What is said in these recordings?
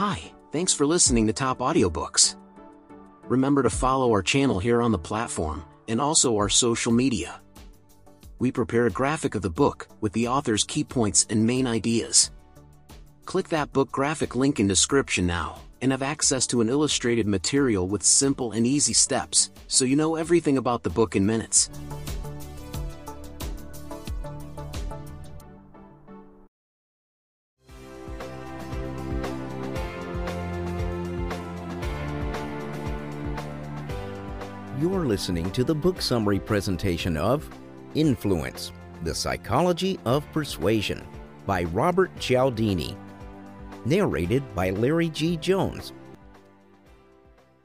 Hi, thanks for listening to Top Audiobooks. Remember to follow our channel here on the platform, and also our social media. We prepare a graphic of the book with the author's key points and main ideas. Click that book graphic link in description now and have access to an illustrated material with simple and easy steps, so you know everything about the book in minutes. You're listening to the book summary presentation of Influence The Psychology of Persuasion by Robert Cialdini. Narrated by Larry G. Jones.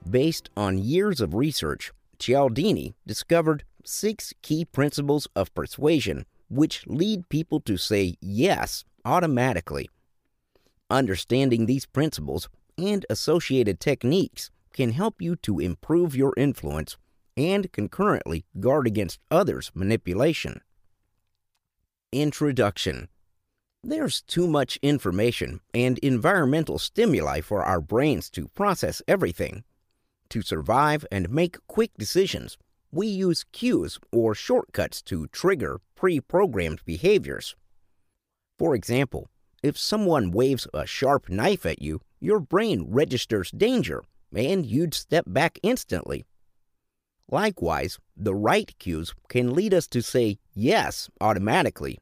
Based on years of research, Cialdini discovered six key principles of persuasion which lead people to say yes automatically. Understanding these principles and associated techniques can help you to improve your influence and concurrently guard against others' manipulation. Introduction There's too much information and environmental stimuli for our brains to process everything. To survive and make quick decisions, we use cues or shortcuts to trigger pre programmed behaviors. For example, if someone waves a sharp knife at you, your brain registers danger and you'd step back instantly Likewise, the right cues can lead us to say yes automatically.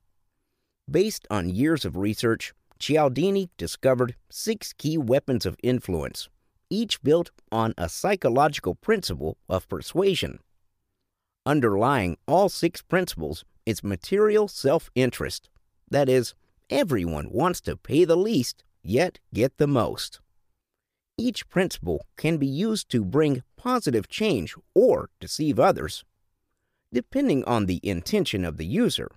Based on years of research, Cialdini discovered six key weapons of influence, each built on a psychological principle of persuasion. Underlying all six principles is material self interest. That is, everyone wants to pay the least, yet get the most. Each principle can be used to bring positive change or deceive others, depending on the intention of the user.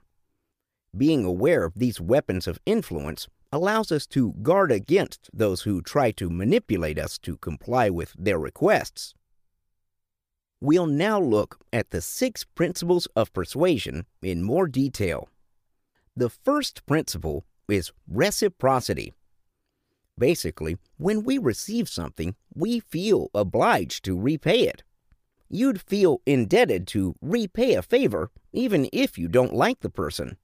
Being aware of these weapons of influence allows us to guard against those who try to manipulate us to comply with their requests. We'll now look at the six principles of persuasion in more detail. The first principle is reciprocity. Basically, when we receive something, we feel obliged to repay it. You'd feel indebted to repay a favor even if you don't like the person.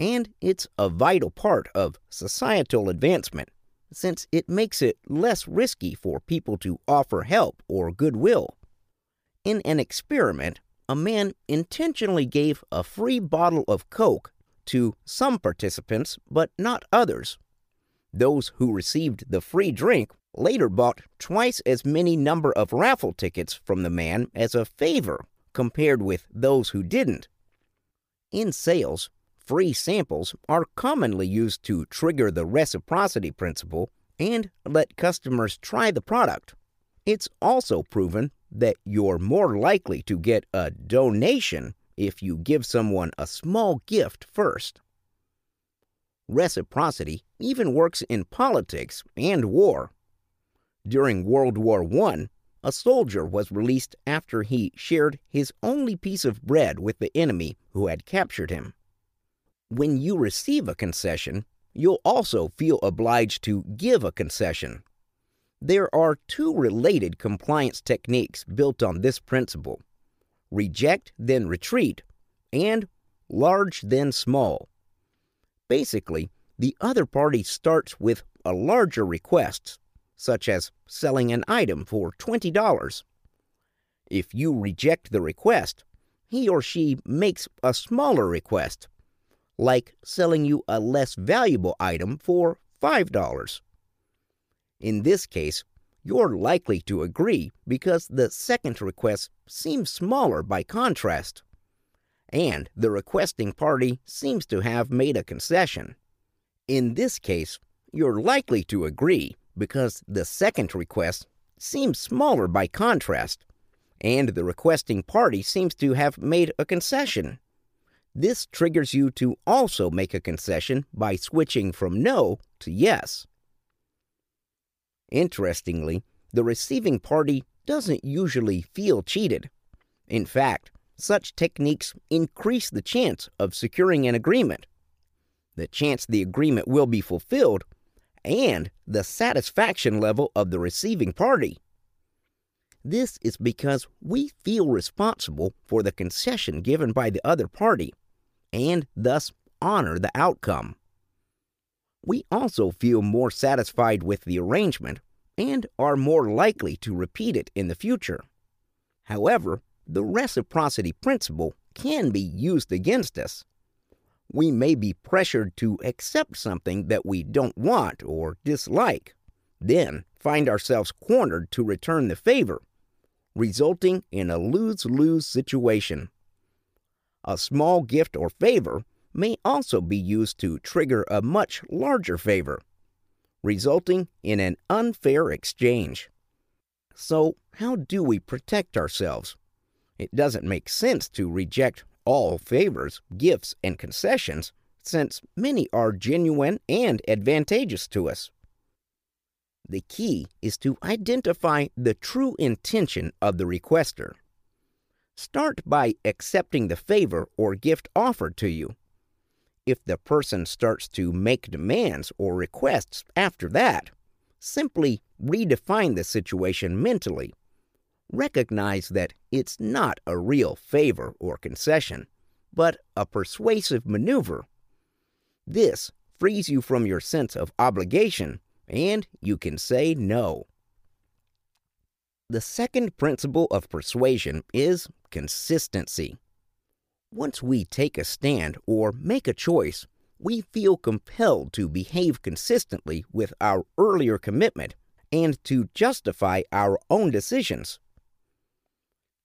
And it's a vital part of societal advancement, since it makes it less risky for people to offer help or goodwill. In an experiment, a man intentionally gave a free bottle of Coke to some participants, but not others. Those who received the free drink later bought twice as many number of raffle tickets from the man as a favor compared with those who didn't. In sales, free samples are commonly used to trigger the reciprocity principle and let customers try the product. It's also proven that you're more likely to get a donation if you give someone a small gift first. Reciprocity even works in politics and war. During World War I, a soldier was released after he shared his only piece of bread with the enemy who had captured him. When you receive a concession, you'll also feel obliged to give a concession. There are two related compliance techniques built on this principle reject, then retreat, and large, then small. Basically, the other party starts with a larger request, such as selling an item for $20. If you reject the request, he or she makes a smaller request, like selling you a less valuable item for $5. In this case, you're likely to agree because the second request seems smaller by contrast and the requesting party seems to have made a concession. In this case, you're likely to agree because the second request seems smaller by contrast, and the requesting party seems to have made a concession. This triggers you to also make a concession by switching from no to yes. Interestingly, the receiving party doesn't usually feel cheated. In fact, such techniques increase the chance of securing an agreement. The chance the agreement will be fulfilled and the satisfaction level of the receiving party. This is because we feel responsible for the concession given by the other party and thus honor the outcome. We also feel more satisfied with the arrangement and are more likely to repeat it in the future. However, the reciprocity principle can be used against us. We may be pressured to accept something that we don't want or dislike, then find ourselves cornered to return the favor resulting in a lose lose situation. A small gift or favor may also be used to trigger a much larger favor, resulting in an unfair exchange. So, how do we protect ourselves? It doesn't make sense to reject all favors, gifts, and concessions, since many are genuine and advantageous to us. The key is to identify the true intention of the requester. Start by accepting the favor or gift offered to you. If the person starts to make demands or requests after that, simply redefine the situation mentally. Recognize that it's not a real favor or concession, but a persuasive maneuver. This frees you from your sense of obligation and you can say no. The second principle of persuasion is consistency. Once we take a stand or make a choice, we feel compelled to behave consistently with our earlier commitment and to justify our own decisions.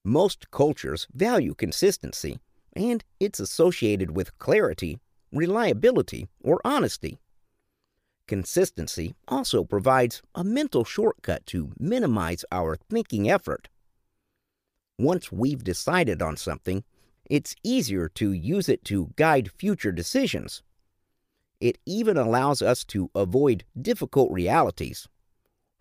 Most cultures value consistency, and it's associated with clarity, reliability, or honesty. Consistency also provides a mental shortcut to minimize our thinking effort. Once we've decided on something, it's easier to use it to guide future decisions. It even allows us to avoid difficult realities.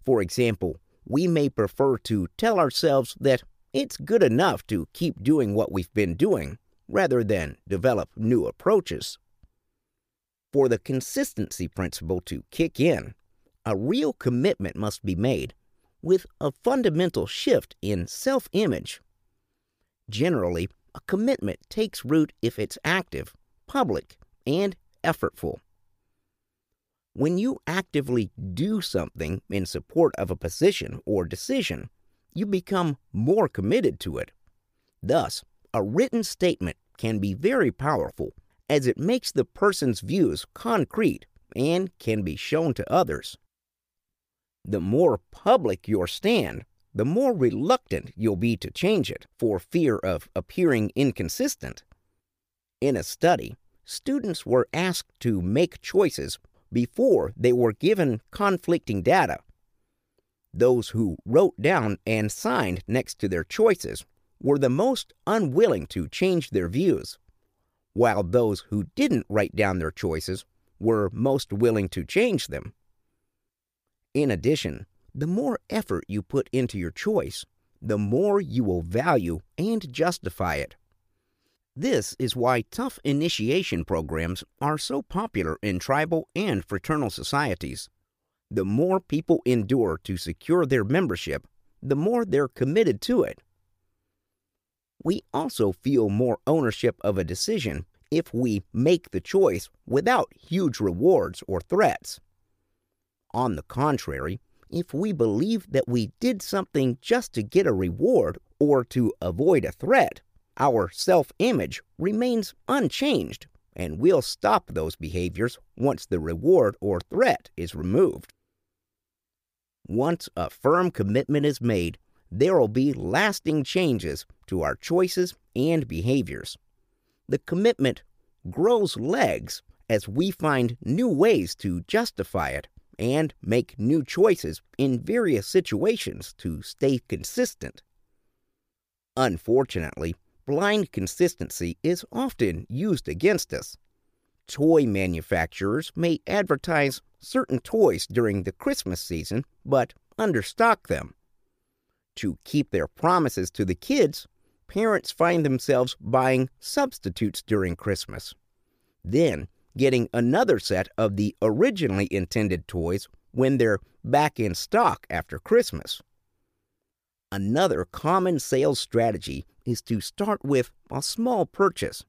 For example, we may prefer to tell ourselves that it's good enough to keep doing what we've been doing rather than develop new approaches. For the consistency principle to kick in, a real commitment must be made with a fundamental shift in self image. Generally, a commitment takes root if it's active, public, and effortful. When you actively do something in support of a position or decision, you become more committed to it. Thus, a written statement can be very powerful as it makes the person's views concrete and can be shown to others. The more public your stand, the more reluctant you'll be to change it for fear of appearing inconsistent. In a study, students were asked to make choices before they were given conflicting data. Those who wrote down and signed next to their choices were the most unwilling to change their views while those who didn't write down their choices were most willing to change them. In addition, the more effort you put into your choice, the more you will value and justify it. This is why tough initiation programs are so popular in tribal and fraternal societies. The more people endure to secure their membership, the more they're committed to it we also feel more ownership of a decision if we make the choice without huge rewards or threats. On the contrary, if we believe that we did something just to get a reward or to avoid a threat, our self image remains unchanged and we'll stop those behaviors once the reward or threat is removed. Once a firm commitment is made, there will be lasting changes to our choices and behaviors. The commitment grows legs as we find new ways to justify it and make new choices in various situations to stay consistent. Unfortunately, blind consistency is often used against us. Toy manufacturers may advertise certain toys during the Christmas season, but understock them. To keep their promises to the kids, parents find themselves buying substitutes during Christmas. Then, getting another set of the originally intended toys when they're back in stock after Christmas. Another common sales strategy is to start with a small purchase,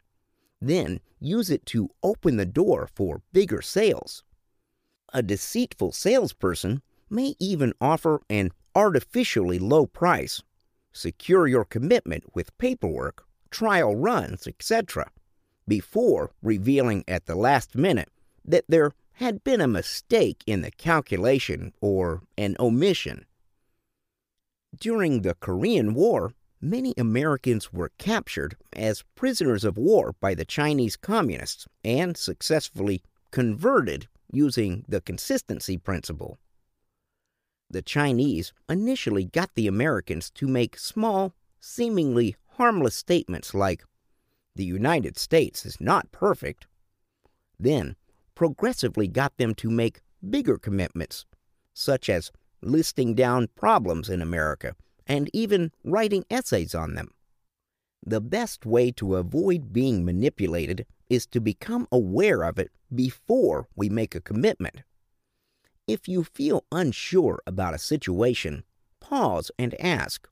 then use it to open the door for bigger sales. A deceitful salesperson may even offer an artificially low price, secure your commitment with paperwork, trial runs, etc., before revealing at the last minute that there had been a mistake in the calculation or an omission. During the Korean War, many Americans were captured as prisoners of war by the Chinese communists and successfully converted using the consistency principle. The Chinese initially got the Americans to make small, seemingly harmless statements like, the United States is not perfect. Then, progressively got them to make bigger commitments, such as listing down problems in America and even writing essays on them. The best way to avoid being manipulated is to become aware of it before we make a commitment. If you feel unsure about a situation, pause and ask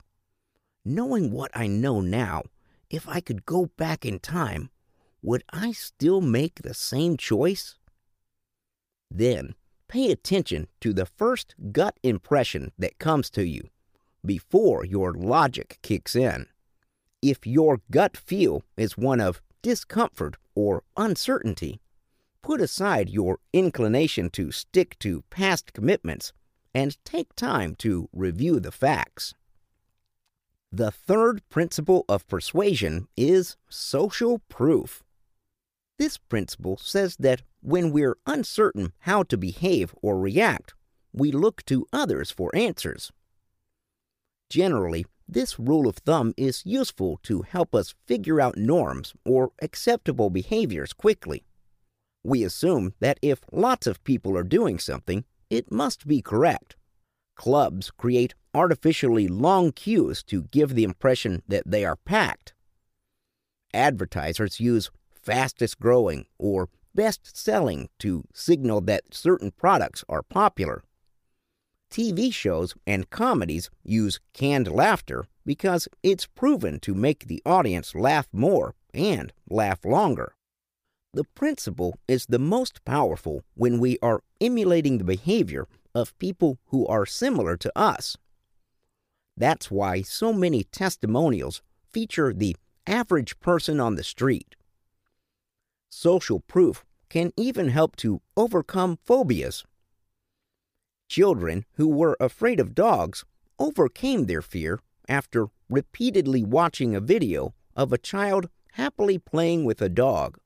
Knowing what I know now, if I could go back in time, would I still make the same choice? Then pay attention to the first gut impression that comes to you before your logic kicks in. If your gut feel is one of discomfort or uncertainty, put aside your inclination to stick to past commitments and take time to review the facts. The third principle of persuasion is social proof. This principle says that when we're uncertain how to behave or react, we look to others for answers. Generally, this rule of thumb is useful to help us figure out norms or acceptable behaviors quickly. We assume that if lots of people are doing something, it must be correct. Clubs create artificially long queues to give the impression that they are packed. Advertisers use fastest growing or best selling to signal that certain products are popular. TV shows and comedies use canned laughter because it's proven to make the audience laugh more and laugh longer. The principle is the most powerful when we are emulating the behavior of people who are similar to us. That's why so many testimonials feature the average person on the street. Social proof can even help to overcome phobias. Children who were afraid of dogs overcame their fear after repeatedly watching a video of a child happily playing with a dog.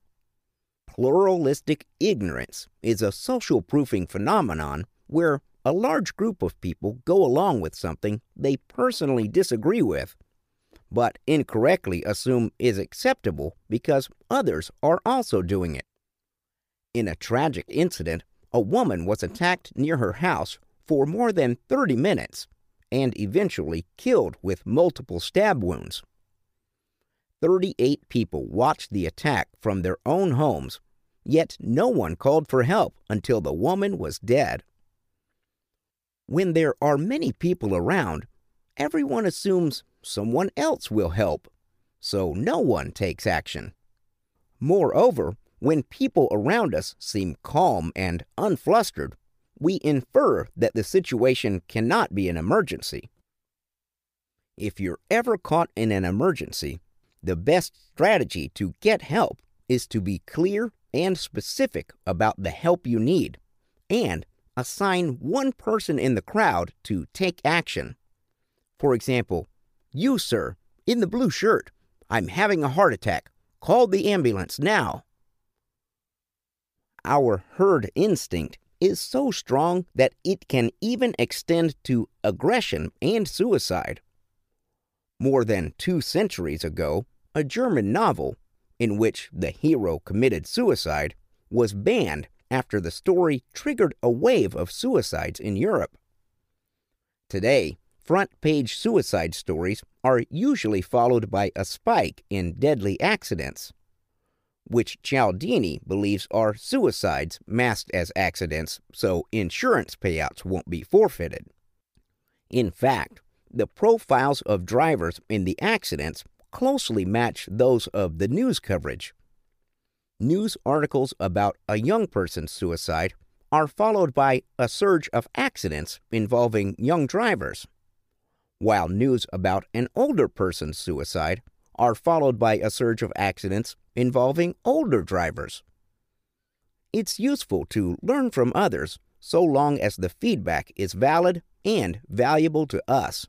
Pluralistic ignorance is a social proofing phenomenon where a large group of people go along with something they personally disagree with, but incorrectly assume is acceptable because others are also doing it. In a tragic incident, a woman was attacked near her house for more than 30 minutes and eventually killed with multiple stab wounds. 38 people watched the attack from their own homes, yet no one called for help until the woman was dead. When there are many people around, everyone assumes someone else will help, so no one takes action. Moreover, when people around us seem calm and unflustered, we infer that the situation cannot be an emergency. If you're ever caught in an emergency, the best strategy to get help is to be clear and specific about the help you need and assign one person in the crowd to take action. For example, you, sir, in the blue shirt, I'm having a heart attack. Call the ambulance now. Our herd instinct is so strong that it can even extend to aggression and suicide. More than two centuries ago, a German novel, in which the hero committed suicide, was banned after the story triggered a wave of suicides in Europe. Today, front page suicide stories are usually followed by a spike in deadly accidents. Which Cialdini believes are suicides masked as accidents so insurance payouts won't be forfeited. In fact, the profiles of drivers in the accidents closely match those of the news coverage. News articles about a young person's suicide are followed by a surge of accidents involving young drivers, while news about an older person's suicide are followed by a surge of accidents involving older drivers. It's useful to learn from others so long as the feedback is valid and valuable to us.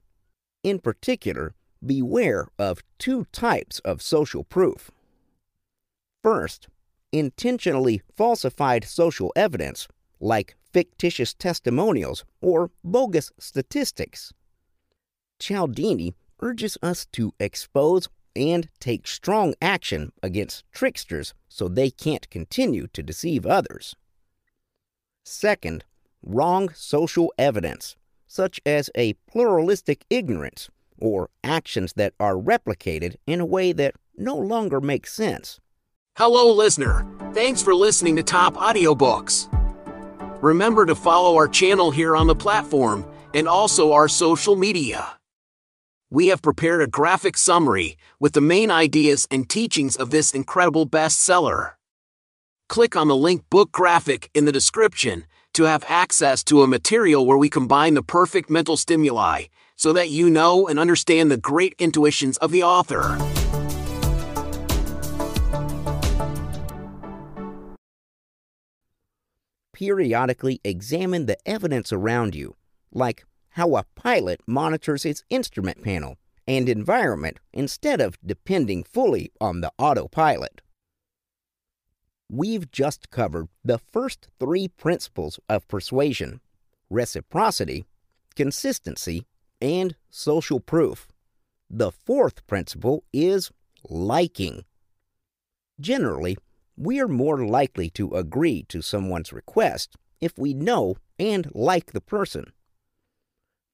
In particular, beware of two types of social proof. First, intentionally falsified social evidence, like fictitious testimonials or bogus statistics. Cialdini urges us to expose and take strong action against tricksters so they can't continue to deceive others. Second, wrong social evidence, such as a pluralistic ignorance or actions that are replicated in a way that no longer makes sense. Hello, listener. Thanks for listening to Top Audiobooks. Remember to follow our channel here on the platform and also our social media. We have prepared a graphic summary with the main ideas and teachings of this incredible bestseller. Click on the link book graphic in the description to have access to a material where we combine the perfect mental stimuli so that you know and understand the great intuitions of the author. Periodically examine the evidence around you, like how a pilot monitors its instrument panel and environment instead of depending fully on the autopilot. We've just covered the first three principles of persuasion reciprocity, consistency, and social proof. The fourth principle is liking. Generally, we are more likely to agree to someone's request if we know and like the person.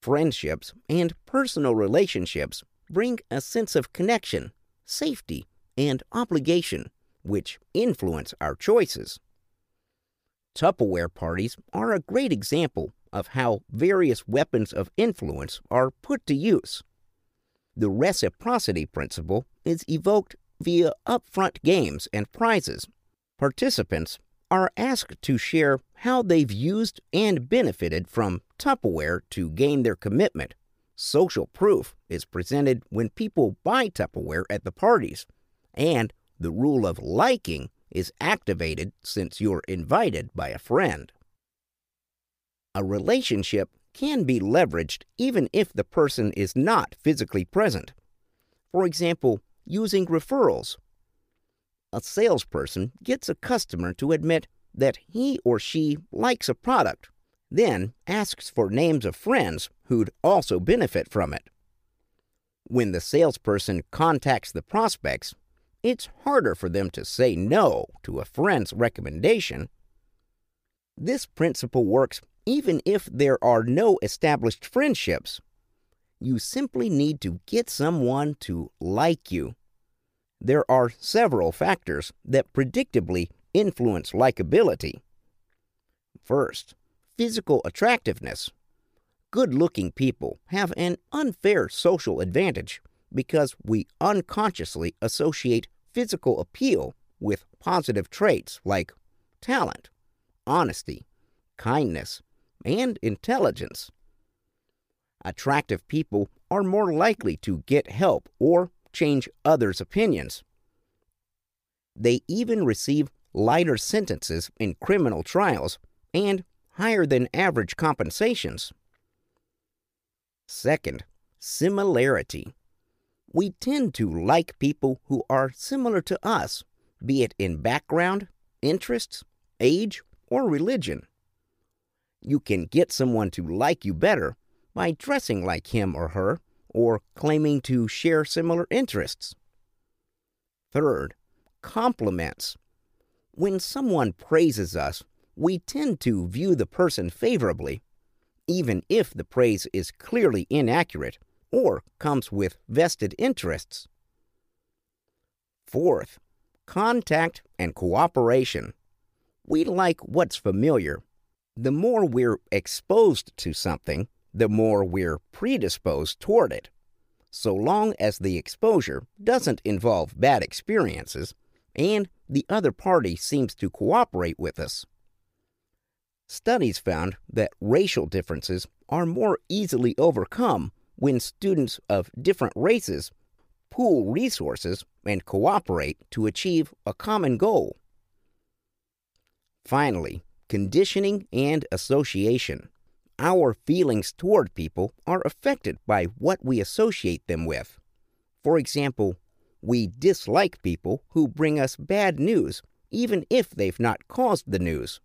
Friendships and personal relationships bring a sense of connection, safety, and obligation, which influence our choices. Tupperware parties are a great example of how various weapons of influence are put to use. The reciprocity principle is evoked via upfront games and prizes. Participants are asked to share how they've used and benefited from Tupperware to gain their commitment. Social proof is presented when people buy Tupperware at the parties, and the rule of liking is activated since you're invited by a friend. A relationship can be leveraged even if the person is not physically present. For example, using referrals. A salesperson gets a customer to admit that he or she likes a product, then asks for names of friends who'd also benefit from it. When the salesperson contacts the prospects, it's harder for them to say no to a friend's recommendation. This principle works even if there are no established friendships. You simply need to get someone to like you. There are several factors that predictably influence likability. First, physical attractiveness. Good looking people have an unfair social advantage because we unconsciously associate physical appeal with positive traits like talent, honesty, kindness, and intelligence. Attractive people are more likely to get help or change others' opinions. They even receive lighter sentences in criminal trials and higher than average compensations. Second, similarity. We tend to like people who are similar to us, be it in background, interests, age, or religion. You can get someone to like you better by dressing like him or her or claiming to share similar interests. Third, compliments. When someone praises us, we tend to view the person favorably, even if the praise is clearly inaccurate or comes with vested interests. Fourth, contact and cooperation. We like what's familiar. The more we're exposed to something, the more we're predisposed toward it. So long as the exposure doesn't involve bad experiences and the other party seems to cooperate with us. Studies found that racial differences are more easily overcome when students of different races pool resources and cooperate to achieve a common goal. Finally, conditioning and association. Our feelings toward people are affected by what we associate them with. For example, we dislike people who bring us bad news, even if they've not caused the news.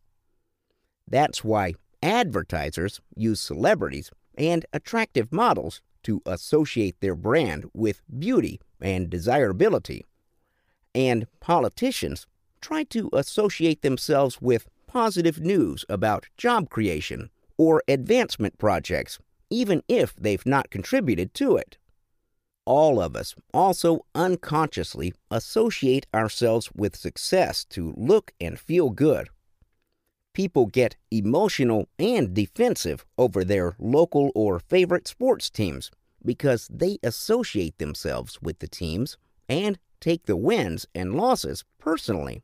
That's why advertisers use celebrities and attractive models to associate their brand with beauty and desirability. And politicians try to associate themselves with positive news about job creation or advancement projects, even if they've not contributed to it. All of us also unconsciously associate ourselves with success to look and feel good. People get emotional and defensive over their local or favorite sports teams because they associate themselves with the teams and take the wins and losses personally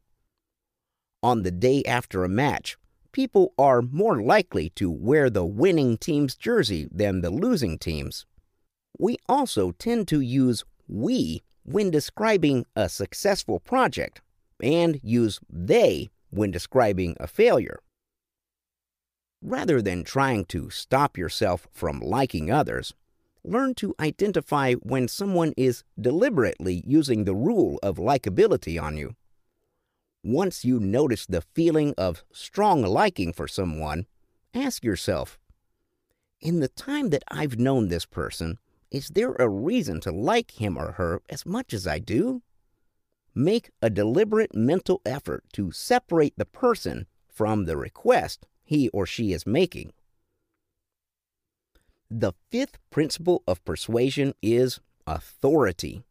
on the day after a match, people are more likely to wear the winning team's jersey than the losing team's. We also tend to use we when describing a successful project and use they when describing a failure. Rather than trying to stop yourself from liking others, learn to identify when someone is deliberately using the rule of likability on you. Once you notice the feeling of strong liking for someone, ask yourself In the time that I've known this person, is there a reason to like him or her as much as I do? Make a deliberate mental effort to separate the person from the request he or she is making. The fifth principle of persuasion is authority.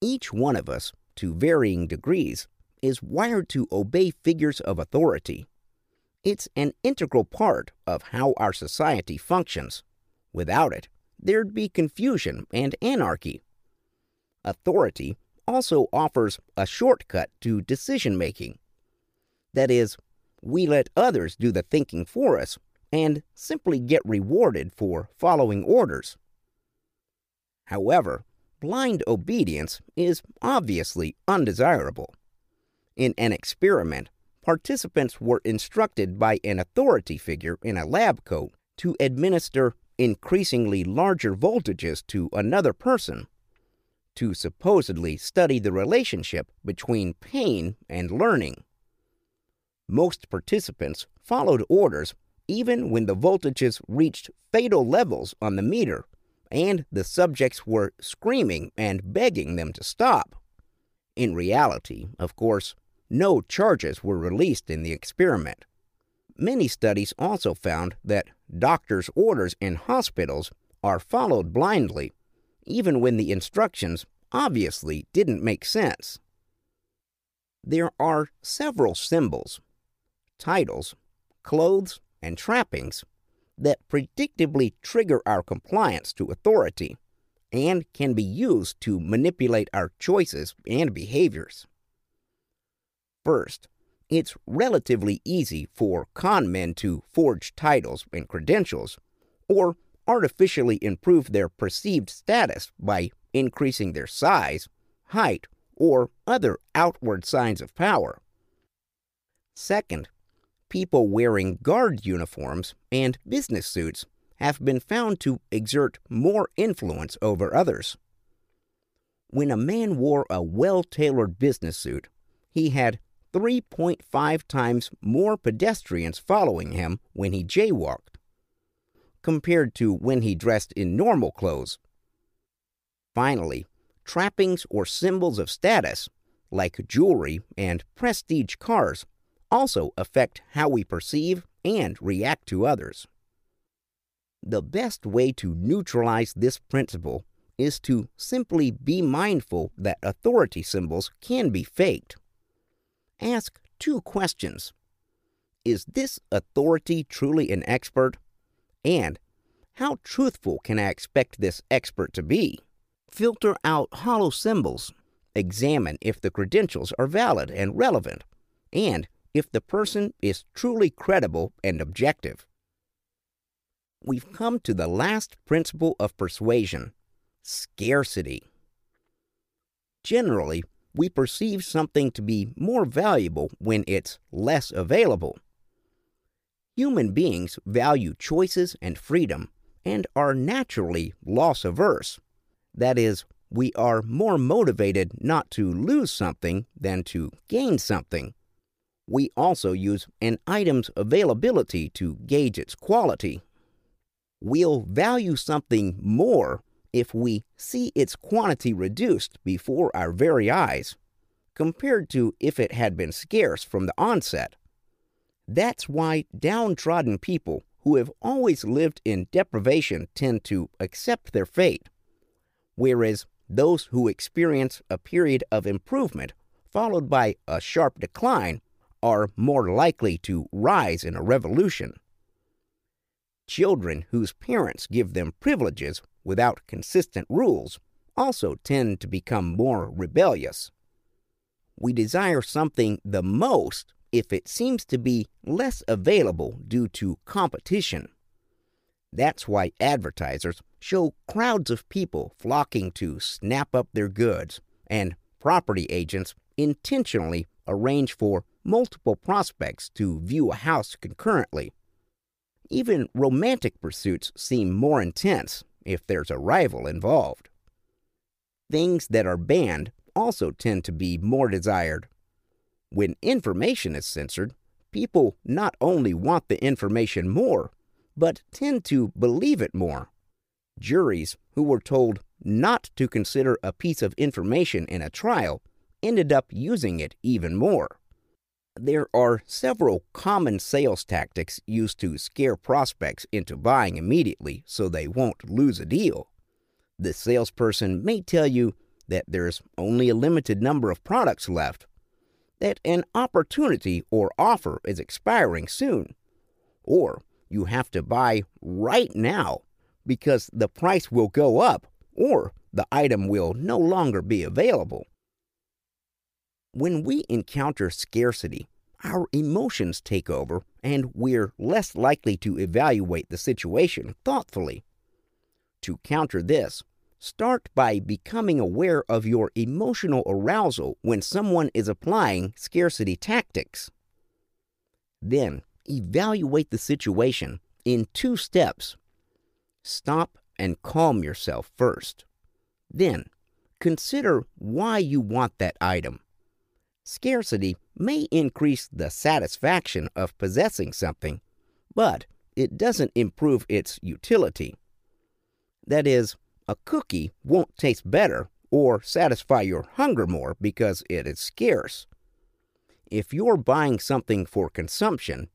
Each one of us, to varying degrees, is wired to obey figures of authority. It's an integral part of how our society functions. Without it, there'd be confusion and anarchy. Authority also offers a shortcut to decision making. That is, we let others do the thinking for us and simply get rewarded for following orders. However, blind obedience is obviously undesirable. In an experiment, participants were instructed by an authority figure in a lab coat to administer increasingly larger voltages to another person to supposedly study the relationship between pain and learning. Most participants followed orders even when the voltages reached fatal levels on the meter and the subjects were screaming and begging them to stop. In reality, of course, no charges were released in the experiment. Many studies also found that doctors' orders in hospitals are followed blindly, even when the instructions obviously didn't make sense. There are several symbols, titles, clothes, and trappings that predictably trigger our compliance to authority and can be used to manipulate our choices and behaviors. First, it's relatively easy for con men to forge titles and credentials, or artificially improve their perceived status by increasing their size, height, or other outward signs of power. Second, people wearing guard uniforms and business suits have been found to exert more influence over others. When a man wore a well tailored business suit, he had 3.5 times more pedestrians following him when he jaywalked, compared to when he dressed in normal clothes. Finally, trappings or symbols of status, like jewelry and prestige cars, also affect how we perceive and react to others. The best way to neutralize this principle is to simply be mindful that authority symbols can be faked. Ask two questions Is this authority truly an expert? And how truthful can I expect this expert to be? Filter out hollow symbols. Examine if the credentials are valid and relevant, and if the person is truly credible and objective. We've come to the last principle of persuasion scarcity. Generally, we perceive something to be more valuable when it's less available. Human beings value choices and freedom and are naturally loss averse. That is, we are more motivated not to lose something than to gain something. We also use an item's availability to gauge its quality. We'll value something more if we see its quantity reduced before our very eyes, compared to if it had been scarce from the onset. That's why downtrodden people who have always lived in deprivation tend to accept their fate, whereas those who experience a period of improvement followed by a sharp decline are more likely to rise in a revolution. Children whose parents give them privileges without consistent rules also tend to become more rebellious. We desire something the most if it seems to be less available due to competition. That's why advertisers show crowds of people flocking to snap up their goods, and property agents intentionally arrange for multiple prospects to view a house concurrently. Even romantic pursuits seem more intense if there's a rival involved. Things that are banned also tend to be more desired when information is censored, people not only want the information more, but tend to believe it more. Juries who were told not to consider a piece of information in a trial ended up using it even more. There are several common sales tactics used to scare prospects into buying immediately so they won't lose a deal. The salesperson may tell you that there's only a limited number of products left, that an opportunity or offer is expiring soon, or you have to buy right now because the price will go up or the item will no longer be available. When we encounter scarcity, our emotions take over and we're less likely to evaluate the situation thoughtfully. To counter this, Start by becoming aware of your emotional arousal when someone is applying scarcity tactics. Then, evaluate the situation in two steps. Stop and calm yourself first. Then, consider why you want that item. Scarcity may increase the satisfaction of possessing something, but it doesn't improve its utility. That is, a cookie won't taste better or satisfy your hunger more because it is scarce. If you're buying something for consumption,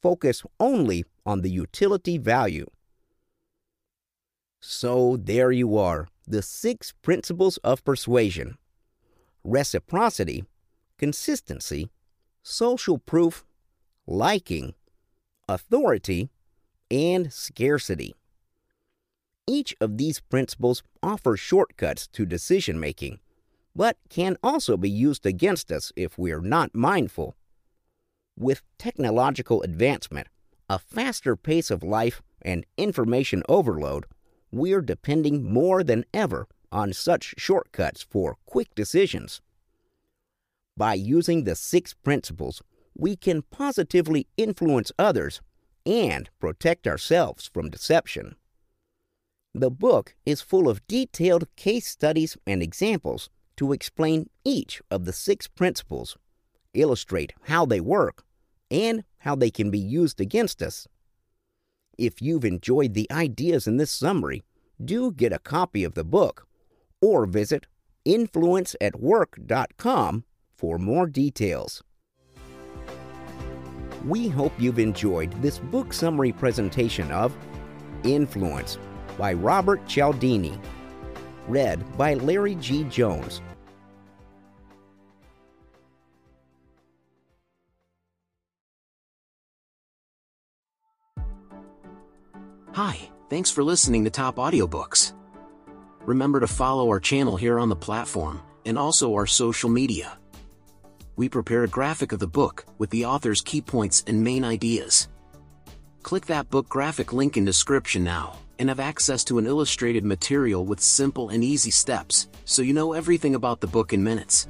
focus only on the utility value. So there you are, the six principles of persuasion reciprocity, consistency, social proof, liking, authority, and scarcity. Each of these principles offers shortcuts to decision making, but can also be used against us if we're not mindful. With technological advancement, a faster pace of life, and information overload, we're depending more than ever on such shortcuts for quick decisions. By using the six principles, we can positively influence others and protect ourselves from deception. The book is full of detailed case studies and examples to explain each of the six principles, illustrate how they work, and how they can be used against us. If you've enjoyed the ideas in this summary, do get a copy of the book or visit influenceatwork.com for more details. We hope you've enjoyed this book summary presentation of Influence by Robert Cialdini. Read by Larry G. Jones. Hi, thanks for listening to Top Audiobooks. Remember to follow our channel here on the platform, and also our social media. We prepare a graphic of the book with the author's key points and main ideas. Click that book graphic link in description now, and have access to an illustrated material with simple and easy steps, so you know everything about the book in minutes.